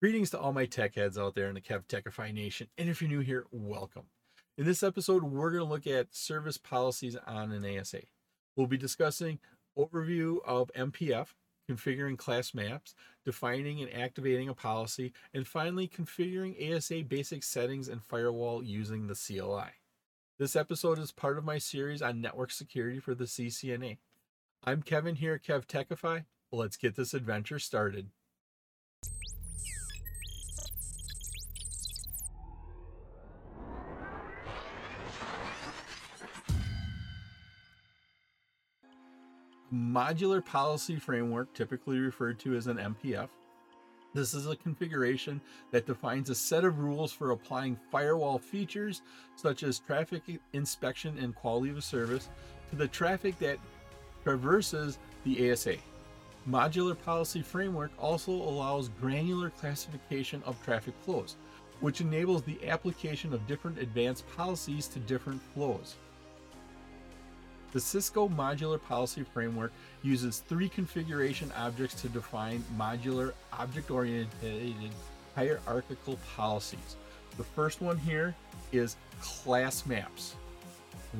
Greetings to all my tech heads out there in the Kev Techify Nation. And if you're new here, welcome. In this episode, we're going to look at service policies on an ASA. We'll be discussing overview of MPF, configuring class maps, defining and activating a policy, and finally configuring ASA basic settings and firewall using the CLI. This episode is part of my series on network security for the CCNA. I'm Kevin here at Kev Techify. Let's get this adventure started. Modular policy framework, typically referred to as an MPF. This is a configuration that defines a set of rules for applying firewall features such as traffic inspection and quality of service to the traffic that traverses the ASA. Modular policy framework also allows granular classification of traffic flows, which enables the application of different advanced policies to different flows. The Cisco Modular Policy Framework uses three configuration objects to define modular, object oriented, hierarchical policies. The first one here is class maps.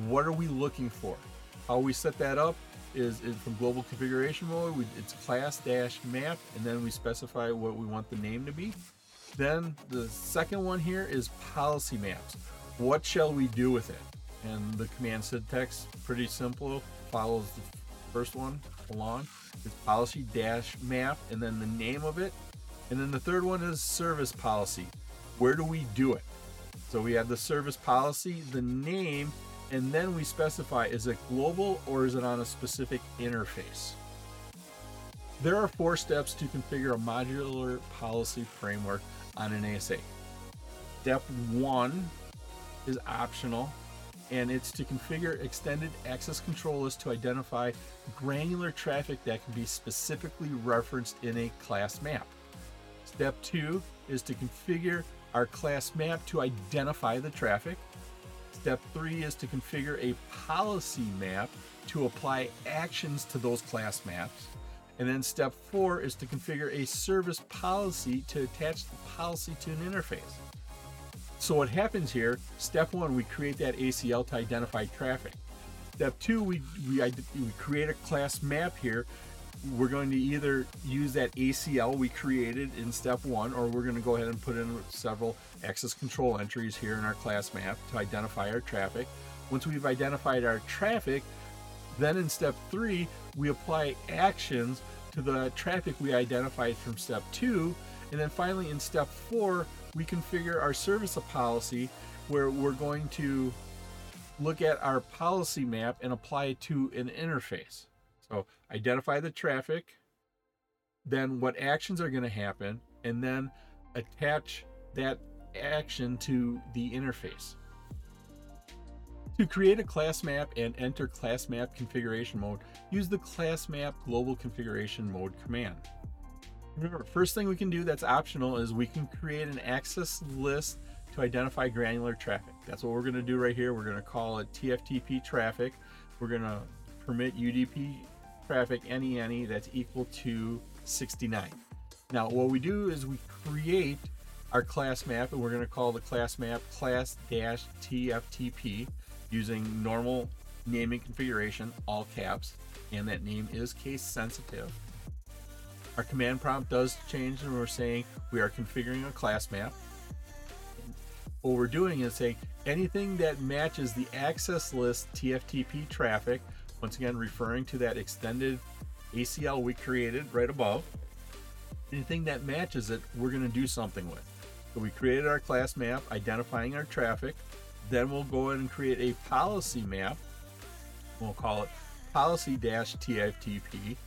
What are we looking for? How we set that up is, is from global configuration mode, we, it's class dash map, and then we specify what we want the name to be. Then the second one here is policy maps. What shall we do with it? And the command syntax pretty simple follows the first one along. It's policy dash map and then the name of it. And then the third one is service policy. Where do we do it? So we have the service policy the name and then we specify is it global or is it on a specific interface? There are four steps to configure a modular policy framework on an asa step one is optional and it's to configure extended access control lists to identify granular traffic that can be specifically referenced in a class map. Step two is to configure our class map to identify the traffic. Step three is to configure a policy map to apply actions to those class maps. And then step four is to configure a service policy to attach the policy to an interface. So what happens here, step one, we create that ACL to identify traffic. Step two, we, we, we create a class map here. We're going to either use that ACL we created in step one, or we're going to go ahead and put in several access control entries here in our class map to identify our traffic. Once we've identified our traffic, then in step three, we apply actions to the traffic we identified from step two. And then finally in step four, we configure our service policy where we're going to look at our policy map and apply it to an interface. So identify the traffic, then what actions are going to happen, and then attach that action to the interface. To create a class map and enter class map configuration mode, use the class map global configuration mode command. Remember, first thing we can do that's optional is we can create an access list to identify granular traffic. That's what we're going to do right here. We're going to call it TFTP traffic. We're going to permit UDP traffic any any that's equal to 69. Now, what we do is we create our class map and we're going to call the class map class dash TFTP using normal naming configuration, all caps, and that name is case sensitive. Our command prompt does change and we're saying we are configuring a class map. What we're doing is saying anything that matches the access list TFTP traffic, once again referring to that extended ACL we created right above, anything that matches it, we're going to do something with. So we created our class map identifying our traffic. Then we'll go ahead and create a policy map. We'll call it policy-TFTP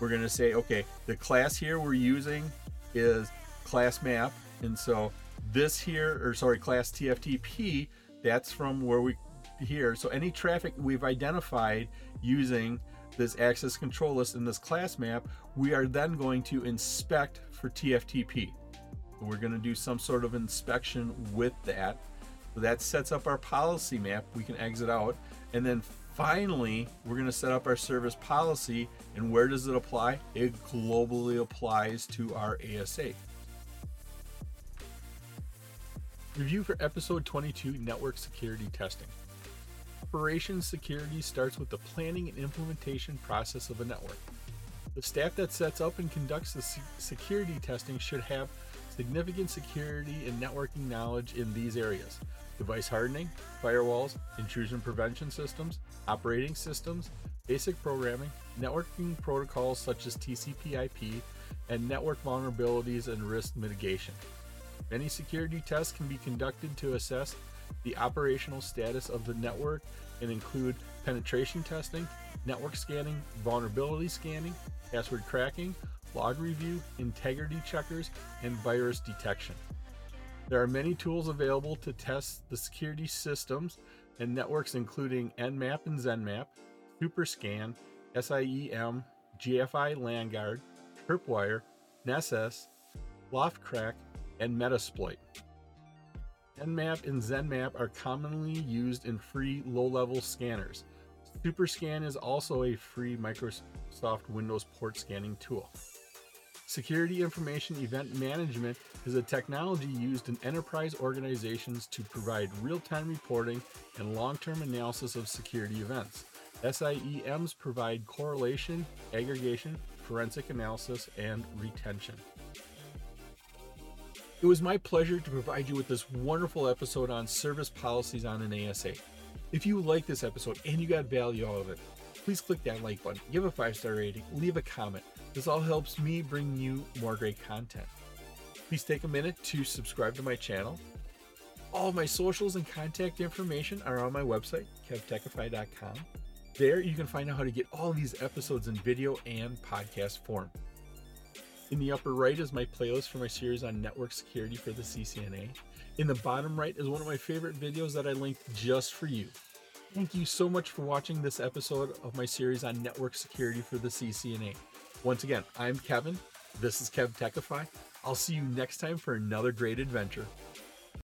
we're going to say, okay, the class here we're using is class map. And so this here, or sorry, class TFTP, that's from where we here. So any traffic we've identified using this access control list in this class map, we are then going to inspect for TFTP. We're going to do some sort of inspection with that. That sets up our policy map. We can exit out. And then Finally, we're going to set up our service policy. And where does it apply? It globally applies to our ASA. Review for episode 22 Network Security Testing. Operations security starts with the planning and implementation process of a network. The staff that sets up and conducts the security testing should have significant security and networking knowledge in these areas device hardening, firewalls, intrusion prevention systems, operating systems, basic programming, networking protocols such as TCP/IP, and network vulnerabilities and risk mitigation. Many security tests can be conducted to assess the operational status of the network and include penetration testing, network scanning, vulnerability scanning, password cracking, log review, integrity checkers, and virus detection. There are many tools available to test the security systems and networks, including Nmap and ZenMap, SuperScan, SIEM, GFI Landguard, Tripwire, Nessus, L0phtCrack, and Metasploit. Nmap and ZenMap are commonly used in free low level scanners. SuperScan is also a free Microsoft Windows port scanning tool. Security Information Event Management is a technology used in enterprise organizations to provide real time reporting and long term analysis of security events. SIEMs provide correlation, aggregation, forensic analysis, and retention. It was my pleasure to provide you with this wonderful episode on service policies on an ASA. If you like this episode and you got value out of it, please click that like button, give a five star rating, leave a comment. This all helps me bring you more great content. Please take a minute to subscribe to my channel. All my socials and contact information are on my website, kevtechify.com. There you can find out how to get all these episodes in video and podcast form. In the upper right is my playlist for my series on network security for the CCNA. In the bottom right is one of my favorite videos that I linked just for you. Thank you so much for watching this episode of my series on network security for the CCNA. Once again, I'm Kevin. This is Kev Techify. I'll see you next time for another great adventure.